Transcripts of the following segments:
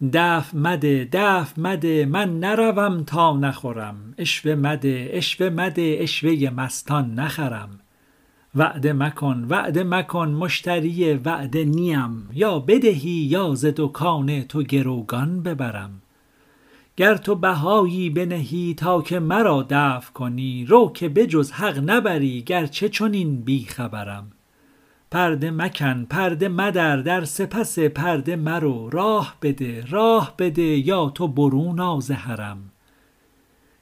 دفع مده دفع مده من نروم تا نخورم عشوه مده عشوه مده عشوه مستان نخرم. وعده مکن وعده مکن مشتری وعده نیم یا بدهی یا ز دکان تو گروگان ببرم. گر تو بهایی بنهی تا که مرا دفع کنی رو که به جز حق نبری گرچه چنین بی خبرم پرده مکن پرده مدر در سپس پرده مرو. راه بده راه بده یا تو برون آ ز حرم.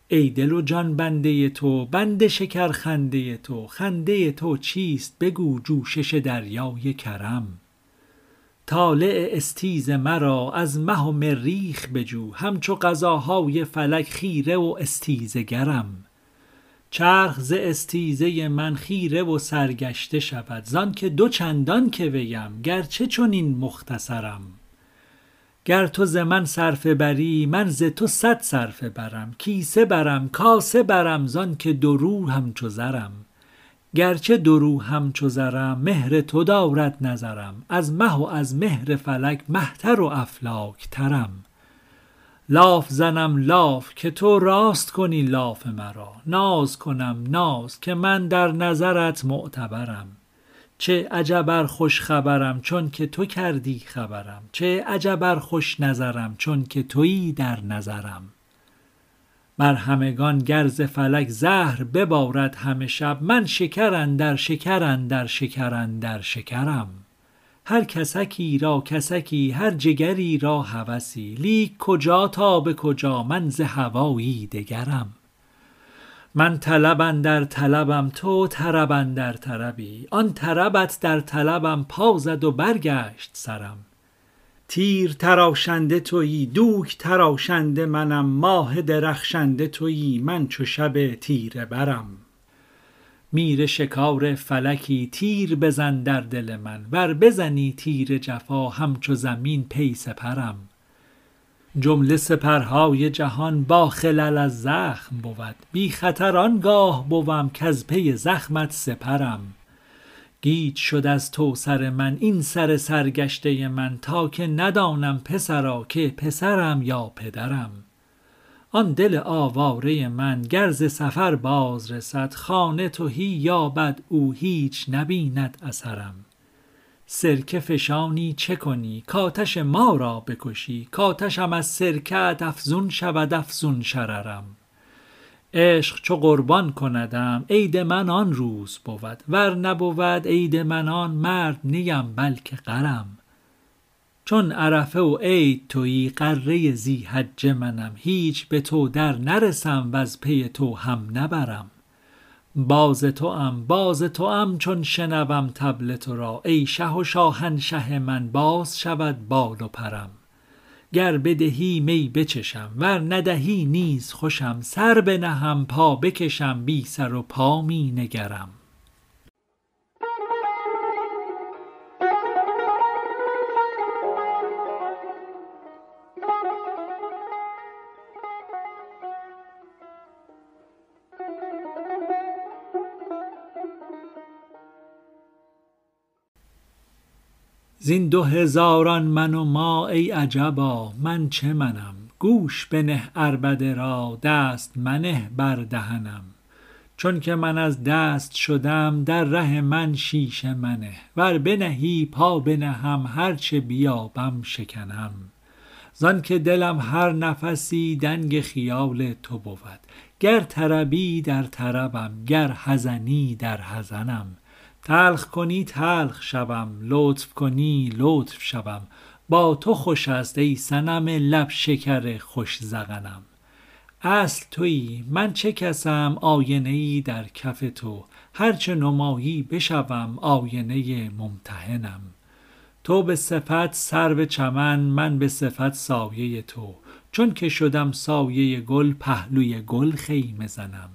ای دل و جان بنده تو بنده شکرخنده تو. خنده تو چیست؟ بگو جوشش دریای کرم. طالع استیز مرا از مه و مریخ بجو. همچو قضاهای فلک خیره و استیزه گرم. چرخ ز استیزه من خیره و سرگشته شود. زانک دو چندان که ویم گرچه چنین مختصرم. گر تو ز من صرفه بری من ز تو صد صرفه برم. کیسه برم کاسه برم زانک دو رو همچو زرم. گرچه دو رو همچو زرم مهر تو دارد نظرم. از مه و از مهر فلک مه تر و افلاک ترم لاف زنم لاف که تو راست کنی لاف مرا. ناز کنم ناز که من در نظرت معتبرم. چه عجب خوش خبرم چونک تو کردی خبرم. چه عجب خوش نظرم چونک تویی در نظرم. بر همگان گر ز فلک زهر ببارد همه شب من شکر اندر شکر اندر شکر اندر شکرم. هر کسکی را کسکی هر جگری را هوسی. لیک کجا تا به کجا من ز هوایی دگرم. من طلب اندر طلبم تو طرب اندر طربی. آن طربت در طلبم پا زد و برگشت سرم. تیر تراشنده تویی دوک تراشنده منم ماه درخشنده تویی من چو شب تیره برم. میر شکار فلکی تیر بزن در دل من ور بزنی تیر جفا همچو زمین پی سپرم. جمله سپرهای جهان با خلل از زخم بود بی خطر آن گاه بوم کز پی زخمت سپرم. گیج شد از تو سر من این سر سرگشته من تا که ندانم پسرا که پسرم یا پدرم. آن دل آواره من گر ز سفر باز رسد خانه تهی یابد او هیچ نبیند اثرم. سرکه فشانی چه کنی؟ کآتش ما را بکشی. کآتشم از سرکه ات افزون شود افزون شررم. عشق چو قربان کندم عید من آن روز بود. ور نبود عید من آن مرد نیم بلک غرم. چون عرفه و عید توی غره ذی حجه منم هیچ به تو در نرسم وز پی تو هم نبرم. باز توام باز توام چون شنوم طبل تو را ای شه و شاهنشه من باز شود بال و پرم. گر بدهی می بچشم ور ندهی نیز خوشم سر بنهم پا بکشم بی سر و پا می نگرم. زین دو هزاران من و ما ای عجبا من چه منم؟ گوش بنه عربده را دست منه بر دهنم. چونک من از دست شدم در ره من شیشه منه. ور بنهی پا بنهم هر چه بیابم شکنم. زانک دلم هر نفسی دنگ خیال تو بود. گر طربی در طربم گر حزنی در حزنم. تلخ کنی تلخ شوم لطف کنی لطف شوم. با تو خوش است ای صنم لب شکر خوش ذقنم اصل تویی من چه کسم؟ آینه ای در کف تو. هر چه نمایی بشوم آینه ممتحنم. تو به صفت سرو چمن من به صفت سایه تو. چونک شدم سایه گل پهلوی گل خیمه زنم.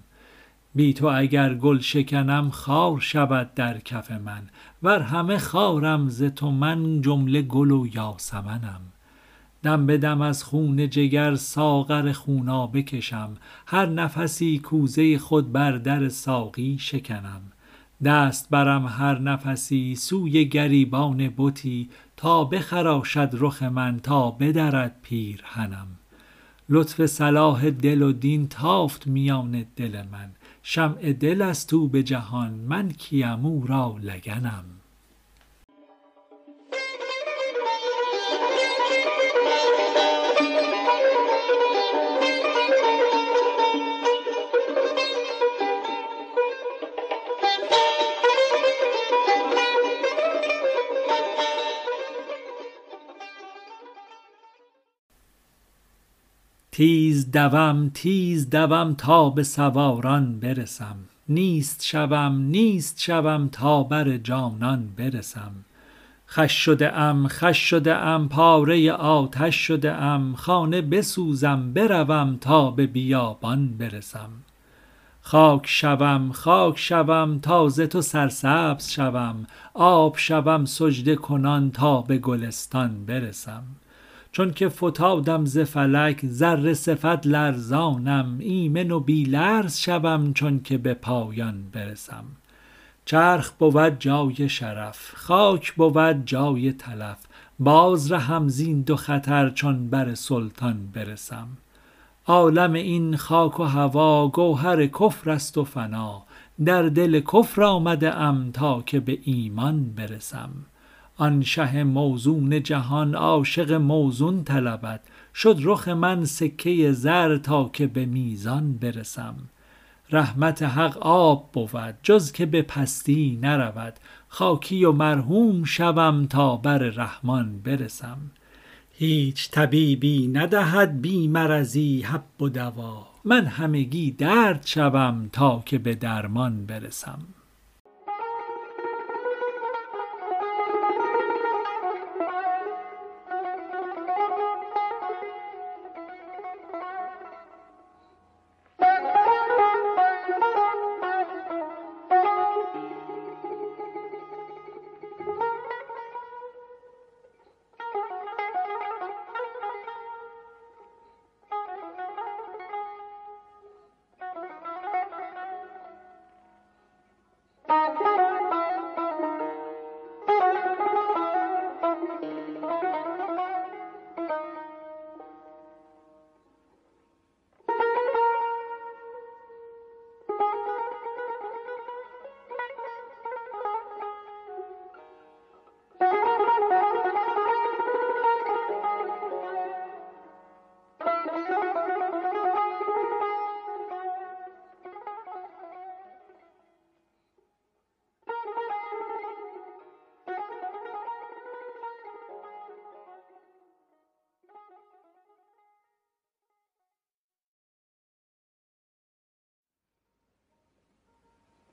بی تو اگر گل شکنم خار شود در کف من ور همه خارم ز تو من جمله گل و یاسمنم. دم به دم از خون جگر ساغر خونابه کشم هر نفسی کوزه خود بر در ساقی شکنم. دست برم هر نفسی سوی گریبان بتی تا بخراشد رخ من تا بدرد پیرهنم. لطف صلاح دل و دین تافت میان دل من شمع دل است او به جهان من کیم او را لگنم. تیز دوم تیز دوم تا به سواران برسم. نیست شوم نیست شوم تا بر جانان برسم. خوش شده ام خوش شده ام پاره آتش شده ام. خانه بسوزم بروم تا به بیابان برسم. خاک شوم خاک شوم تا ز تو سرسبز شوم. آب شوم سجده کنان تا به گلستان برسم. چونک فتادم ز فلک ذره صفت لرزانم. ایمن و بی لرز شوم چونک به پایان برسم. چرخ بود جای شرف خاک بود جای تلف. باز رهم زین دو خطر چون بر سلطان برسم. عالم این خاک و هوا گوهر کفر است و فنا. در دل کفر آمده ام تا که به ایمان برسم. آن شه موزون جهان عاشق موزون طلبد. شد رخ من سکه زر تا که به میزان برسم. رحمت حق آب بود جز که به پستی نرود. خاکی و مرحوم شوم تا بر رحمان برسم. هیچ طبیبی ندهد بی مرضی حب و دوا. من همگی درد شوم تا که به درمان برسم.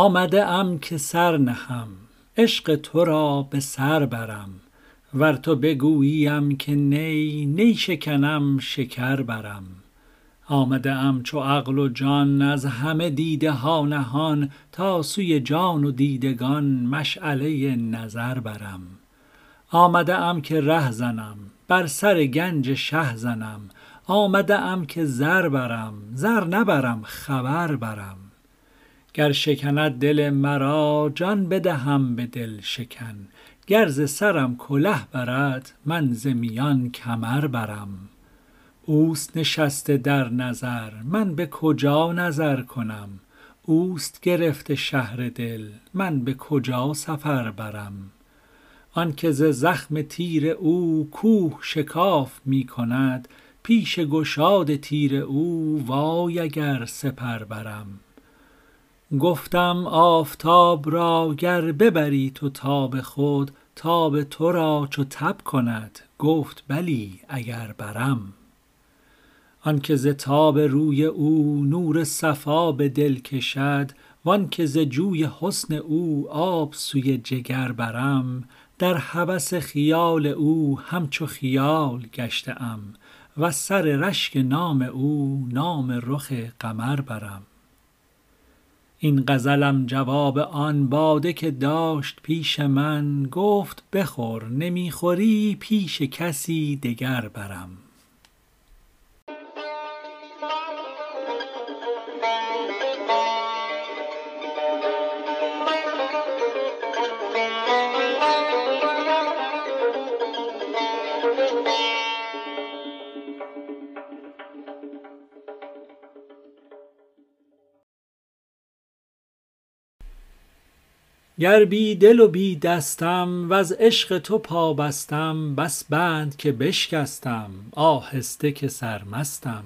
آمده ام که سر نهم. عشق تو را به سر برم. ور تو بگوییم که نی نی شکنم شکر برم. آمده ام چو عقل و جان از همه دیده ها نهان تا سوی جان و دیدگان مشعله نظر برم. آمده ام که ره زنم بر سر گنج شه زنم. آمده ام که زر برم زر نبرم خبر برم. گر شکند دل مرا جان بدهم به دل شکن. گر ز سرم کله برد من ز میان کمر برم. اوست نشسته در نظر من به کجا نظر کنم؟ اوست گرفته شهر دل من به کجا سفر برم؟ آنک ز زخم تیر او کوه شکاف می کند پیش گشاد تیر او وای اگر سپر برم. گفتم آفتاب را گر ببری تو تاب خود تاب تو را چو تب کند. گفت بلی اگر برم. آنک ز تاب روی او نور صفا به دل کشد وانک ز جوی حسن او آب سوی جگر برم در هوس خیال او همچو خیال گشته ام وز سر رشک نام او نام رخ قمر برم. این غزلم جواب آن باده که داشت پیش من گفت بخور نمی خوری پیش کسی دگر برم. گر بی دل و بی دستم وز عشق تو پابستم بس بند که بشکستم آهسته که سرمستم.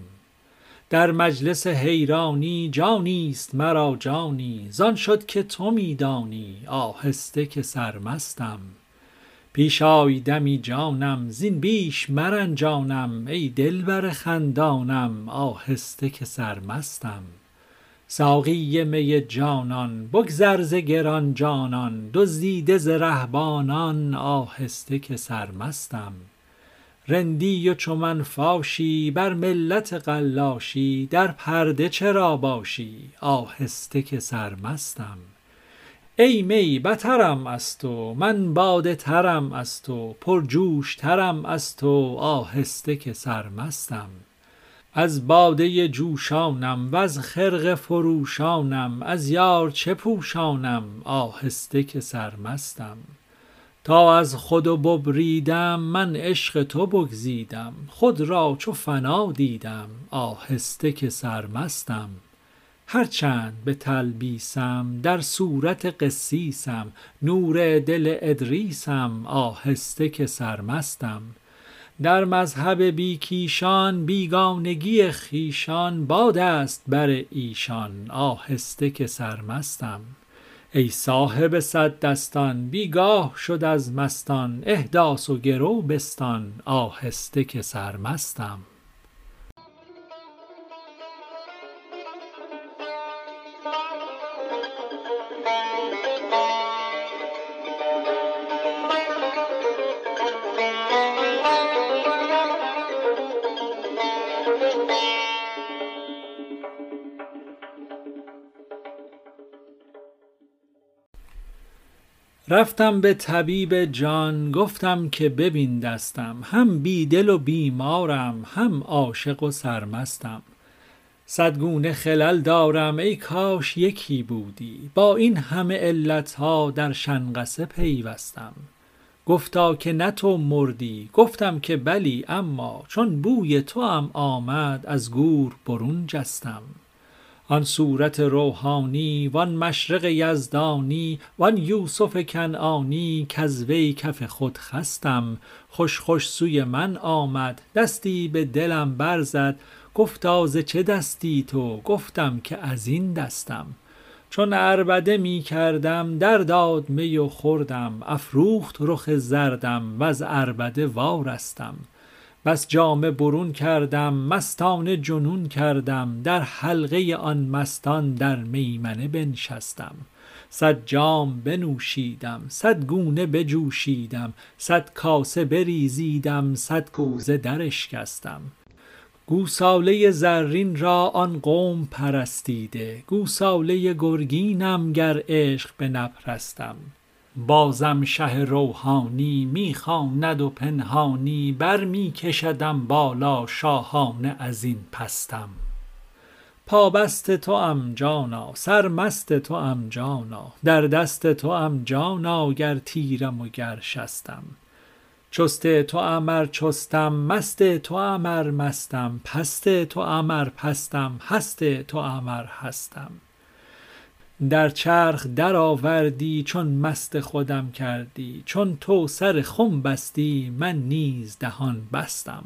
در مجلس حیرانی جانیست مرا جانی زان شد که تو می دانی آهسته که سرمستم. پیش آی دمی جانم زین بیش مرنجانم ای دلبر خندانم آهسته که سرمستم. ساقی می جانان بگذر ز گران جانان دزدیده ز رهبانان آهسته که سرمستم. رندی و چو من فاشی بر ملت قلاشی در پرده چرا باشی؟ آهسته که سرمستم. ای می بترم از تو من باده ترم از تو پرجوش ترم از تو آهسته که سرمستم. از باده جوشانم وز خرقه فروشانم از یار چه پوشانم آهسته که سرمستم تا از خود ببریدم من عشق تو بگزیدم خود را چو فنا دیدم آهسته که سرمستم هر چند به تلبیسم در صورت قسیسم نور دل ادریسم آهسته که سرمستم در مذهب بی کیشان بیگانگی خویشان بادست بر ایشان آهسته که سرمستم. ای صاحب صد دستان بی گاه شد از مستان. احداث و گرو بستان آهسته که سرمستم. رفتم به طبیب جان گفتم که ببین دستم هم بی دل و بیمارم هم عاشق و سرمستم. صد گونه خلل دارم ای کاش یکی بودی. با این همه علت ها در شنقصه پیوستم. گفتا که نه تو مردی گفتم که بلی اما چون بوی توام آمد از گور برون جستم. آن صورت روحانی وان مشرق یزدانی وان یوسف کنعانی کز وی کف خود خستم. خوش خوش سوی من آمد دستی به دلم برزد. گفتا ز چه دستی تو؟ گفتم که از این دستم. چون عربده می کردم در داد می و خوردم. افروخت رخ زردم وز عربده وارستم. بس جامه برون کردم مستانه جنون کردم در حلقه آن مستان در میمنه بنشستم. صد جام بنوشیدم صد گونه بجوشیدم صد کاسه بریزیدم صد کوزه دراشکستم گوساله زرین را آن قوم پرستیده گوساله گرگینم گر عشق بنپرستم بازم شه روحانی می خواند و پنهانی بر می کشدم بالا شاهانه از این پستم. پابست توام جانا سرمست توام جانا در دست توام جانا گر تیرم و گر شستم. چست توام ار چستم مست توام ار مستم پست توام ار پستم هست توام ار هستم. در چرخ درآوردی چون مست خودم کردی چون تو سر خم بستی من نیز دهان بستم.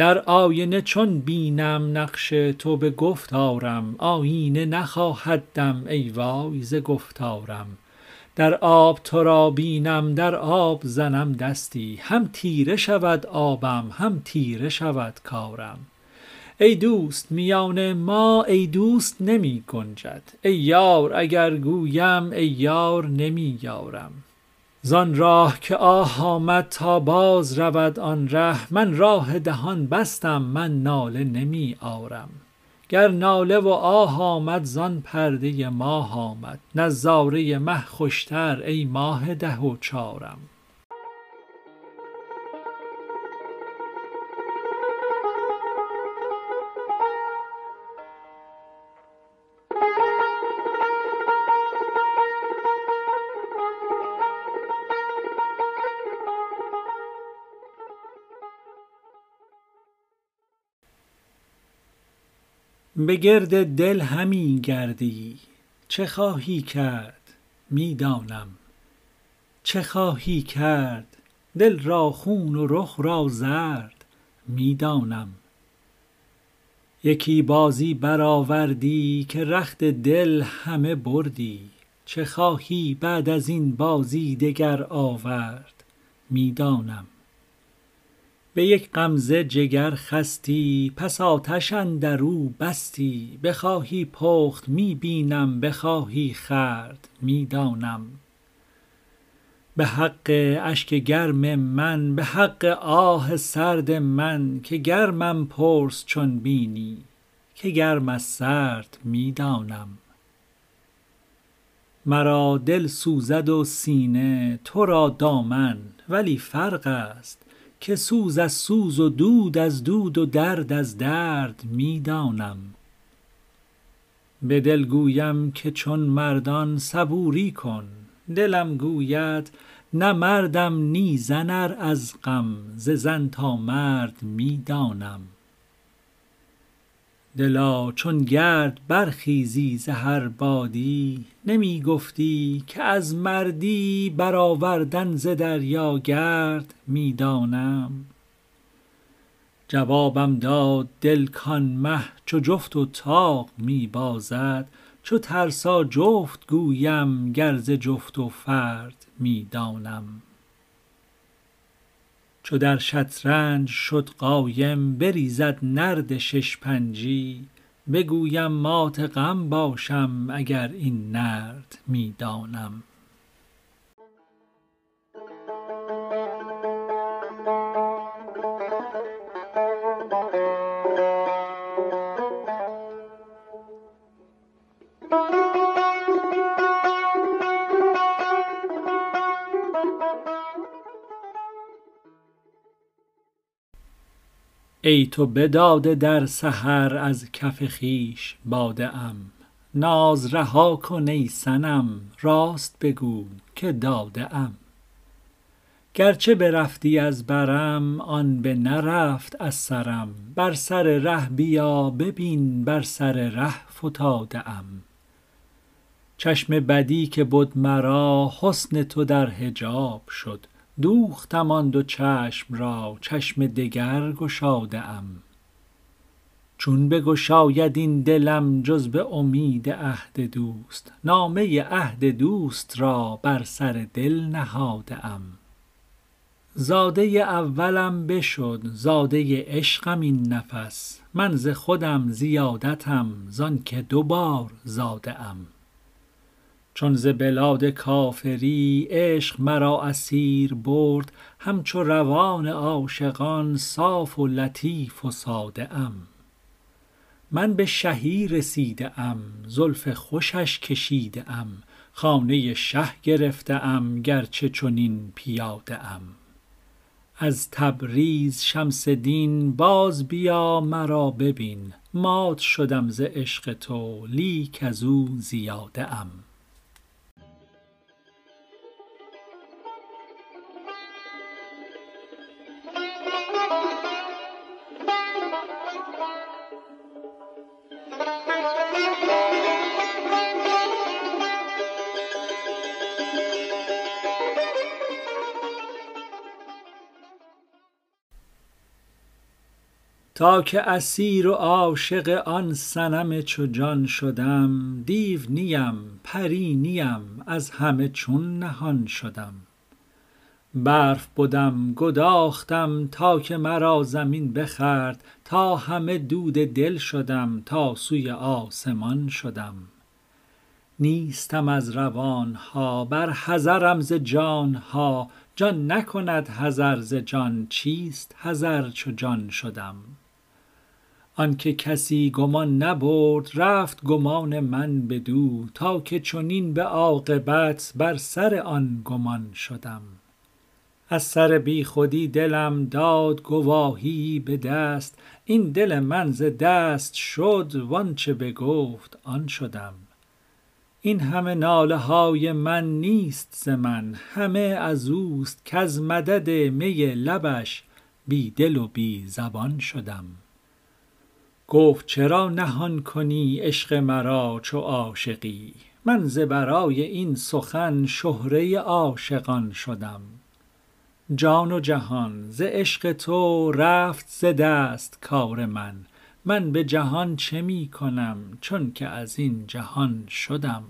در آینه چون بینم نقش تو به گفتارم آیینه نخواهد دم ای وای ز گفتارم در آب تو را بینم در آب زنم دستی هم تیره شود آبم هم تیره شود کارم. ای دوست میان ما ای دوست نمی گنجد ای یار اگر گویم ای یار نمی یارم. زان راه که آه آمد تا باز رود آن ره من راه دهان بستم من ناله نمی آرم. گر ناله و آه آمد زان پرده ماه آمد. نظاره مه خوشتر ای ماه ده و چارم به گرد دل همی گردی. چه خواهی کرد؟ می دانم. چه خواهی کرد؟ دل را خون و رخ را زرد. می دانم. یکی بازی برآوردی که رخت دل همه بردی. چه خواهی بعد از این بازی دگر آورد؟ می دانم. به یک غمزه جگر خستی پس آتش اندر او بستی. بخواهی پخت می بینم بخواهی خورد می دانم به حق اشک گرم من به حق آه سرد من که گرمم پرس چون بینی که گرم از سرد می دانم مرا دل سوزد و سینه تو را دامن ولی فرق است. که سوز از سوز و دود از دود و درد از درد می دانم به دل گویم که چون مردان صبوری کن. دلم گوید نه مردم نی زن ار از غم ز زن تا مرد می دانم دلا چون گرد برخیزی ز هر بادی نمی گفتی که از مردی برآوردن ز دریا گرد می دانم. جوابم داد دل کان مه چو جفت و طاق می بازد چو ترسا جفت گویم گر ز جفت و فرد می دانم. چو در شطرنج شد قایم بریزد نرد شش پنجی بگویم مات غم باشم اگر این نرد می دانم ای تو بداده در سحر از کف خویش باده ام. ناز رها کن ای صنم راست بگو که داده ام. گرچه برفتی از برم آن بنرفت از سرم. بر سر ره بیا ببین بر سر ره فتاده ام. چشم بدی که بد مرا حسن تو در حجاب شد. دوختم آن دو چشم را چشم دگر گشاده ام. چون بگشاید این دلم جز به امید عهد دوست نامه عهد دوست را بر سر دل نهاده ام. زاده اولم بشد زاده عشقم این نفس من ز خودم زیادتم زان که دو بار زاده ام. چون ز بلاد کافری عشق مرا اسیر برد همچو روان عاشقان صاف و لطیف و ساده ام. من به شهی رسیده ام زلف خوشش کشیده ام خانه شه گرفته ام گرچه چنین پیاده ام. از تبریز شمس دین باز بیا مرا ببین مات شدم ز عشق تو لیک از او زیاده ام. تا که اسیر و عاشق آن صنم چو جان شدم دیو نیم پری نیم از همه چون نهان شدم. برف بدم گداختم تا که مرا زمین بخورد تا همه دود دل شدم تا سوی آسمان شدم. نیستم از روان ها بر حذرم ز جان ها جان نکند حذر ز جان چیست حذر چو جان شدم؟ آنک کسی گمان نبرد رفت گمان من بدو تا که چنین به عاقبت بر سر آن گمان شدم. از سر بیخودی دلم داد گواهیی به دست این دل من ز دست شد وآنچ بگفت آن شدم. این همه ناله های من نیست ز من همه از اوست کز مدد می لبش بی دل و بی زبان شدم. گفت چرا نهان کنی عشق مرا چو عاشقی؟ من ز برای این سخن شهره عاشقان شدم. جان و جهان ز عشق تو رفت ز دست کار من. من به جهان چه می کنم چونک از این جهان شدم؟